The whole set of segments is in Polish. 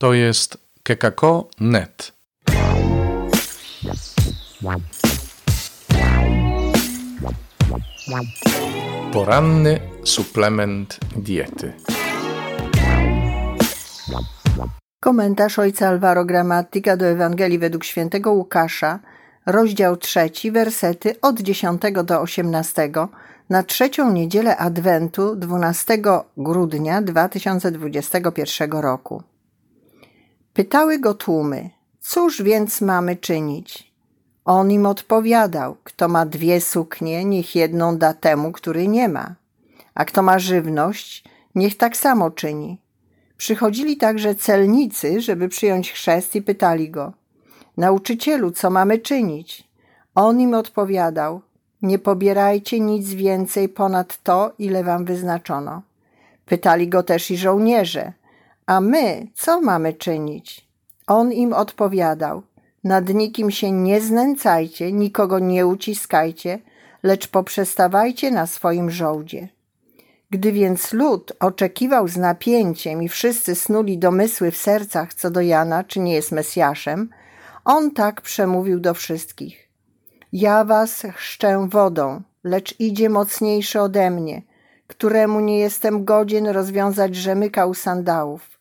To jest kekako.net. Poranny suplement diety. Komentarz ojca Alvaro Gramatyka do Ewangelii według świętego Łukasza, rozdział trzeci, wersety od 10 do 18 na trzecią niedzielę Adwentu 12 grudnia 2021 roku. Pytały go tłumy, cóż więc mamy czynić? On im odpowiadał, kto ma dwie suknie, niech jedną da temu, który nie ma, a kto ma żywność, niech tak samo czyni. Przychodzili także celnicy, żeby przyjąć chrzest i pytali go, nauczycielu, co mamy czynić? On im odpowiadał, nie pobierajcie nic więcej ponad to, ile wam wyznaczono. Pytali go też i żołnierze, a my co mamy czynić? On im odpowiadał, nad nikim się nie znęcajcie, nikogo nie uciskajcie, lecz poprzestawajcie na swoim żołdzie. Gdy więc lud oczekiwał z napięciem i wszyscy snuli domysły w sercach co do Jana, czy nie jest Mesjaszem, on tak przemówił do wszystkich. Ja was chrzczę wodą, lecz idzie mocniejszy ode mnie, któremu nie jestem godzien rozwiązać rzemyka u sandałów.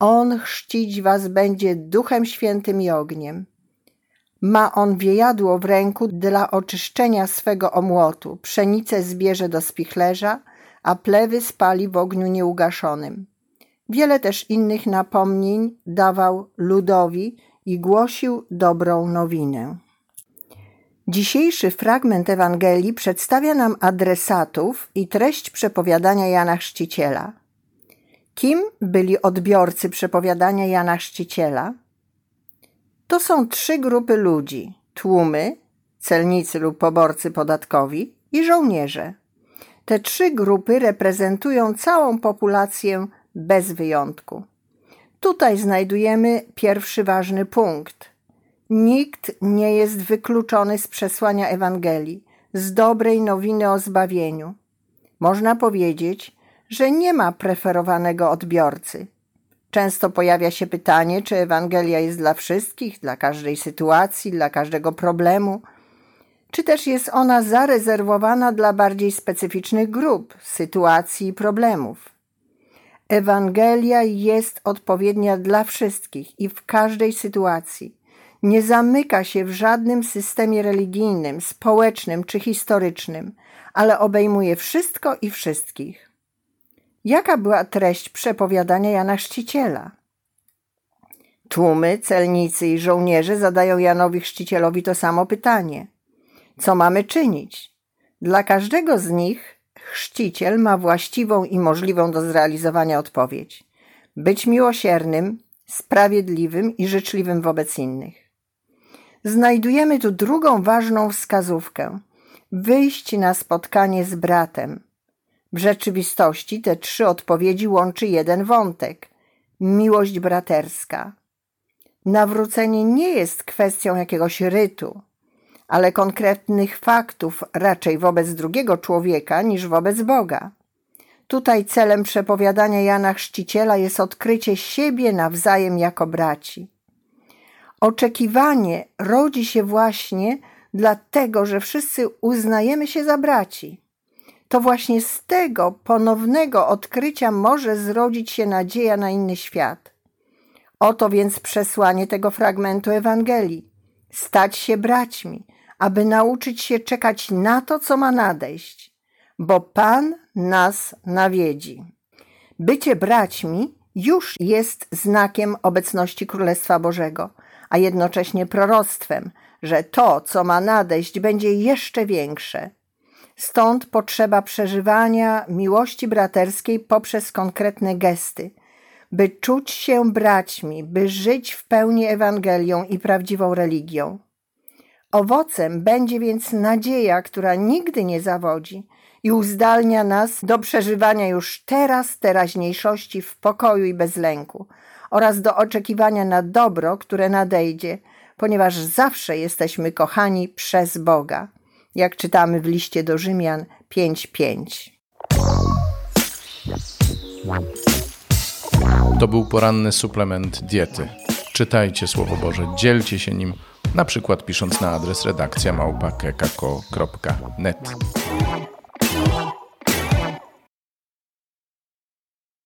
On chrzcić was będzie duchem świętym i ogniem. Ma on wiejadło w ręku dla oczyszczenia swego omłotu, pszenicę zbierze do spichlerza, a plewy spali w ogniu nieugaszonym. Wiele też innych napomnień dawał ludowi i głosił dobrą nowinę. Dzisiejszy fragment Ewangelii przedstawia nam adresatów i treść przepowiadania Jana Chrzciciela. Kim byli odbiorcy przepowiadania Jana Chrzciciela? To są trzy grupy ludzi: tłumy, celnicy lub poborcy podatkowi i żołnierze. Te trzy grupy reprezentują całą populację bez wyjątku. Tutaj znajdujemy pierwszy ważny punkt. Nikt nie jest wykluczony z przesłania Ewangelii, z dobrej nowiny o zbawieniu. Można powiedzieć, że nie ma preferowanego odbiorcy. Często pojawia się pytanie, czy Ewangelia jest dla wszystkich, dla każdej sytuacji, dla każdego problemu, czy też jest ona zarezerwowana dla bardziej specyficznych grup, sytuacji i problemów. Ewangelia jest odpowiednia dla wszystkich i w każdej sytuacji. Nie zamyka się w żadnym systemie religijnym, społecznym czy historycznym, ale obejmuje wszystko i wszystkich. Jaka była treść przepowiadania Jana Chrzciciela? Tłumy, celnicy i żołnierze zadają Janowi Chrzcicielowi to samo pytanie. Co mamy czynić? Dla każdego z nich chrzciciel ma właściwą i możliwą do zrealizowania odpowiedź. Być miłosiernym, sprawiedliwym i życzliwym wobec innych. Znajdujemy tu drugą ważną wskazówkę. Wyjść na spotkanie z bratem. W rzeczywistości te trzy odpowiedzi łączy jeden wątek miłość braterska. Nawrócenie nie jest kwestią jakiegoś rytu, ale konkretnych faktów raczej wobec drugiego człowieka niż wobec Boga. Tutaj celem przepowiadania Jana Chrzciciela jest odkrycie siebie nawzajem jako braci. Oczekiwanie rodzi się właśnie dlatego, że wszyscy uznajemy się za braci. To właśnie z tego ponownego odkrycia może zrodzić się nadzieja na inny świat. Oto więc przesłanie tego fragmentu Ewangelii: stać się braćmi, aby nauczyć się czekać na to, co ma nadejść, bo Pan nas nawiedzi. Bycie braćmi już jest znakiem obecności Królestwa Bożego, a jednocześnie proroctwem, że to, co ma nadejść, będzie jeszcze większe. Stąd potrzeba przeżywania miłości braterskiej poprzez konkretne gesty, by czuć się braćmi, by żyć w pełni Ewangelią i prawdziwą religią. Owocem będzie więc nadzieja, która nigdy nie zawodzi i uzdalnia nas do przeżywania już teraz teraźniejszości w pokoju i bez lęku oraz do oczekiwania na dobro, które nadejdzie, ponieważ zawsze jesteśmy kochani przez Boga, jak czytamy w liście do Rzymian 5:5. To był poranny suplement diety. Czytajcie Słowo Boże, dzielcie się nim, na przykład pisząc na adres redakcja małpa.kekako.net.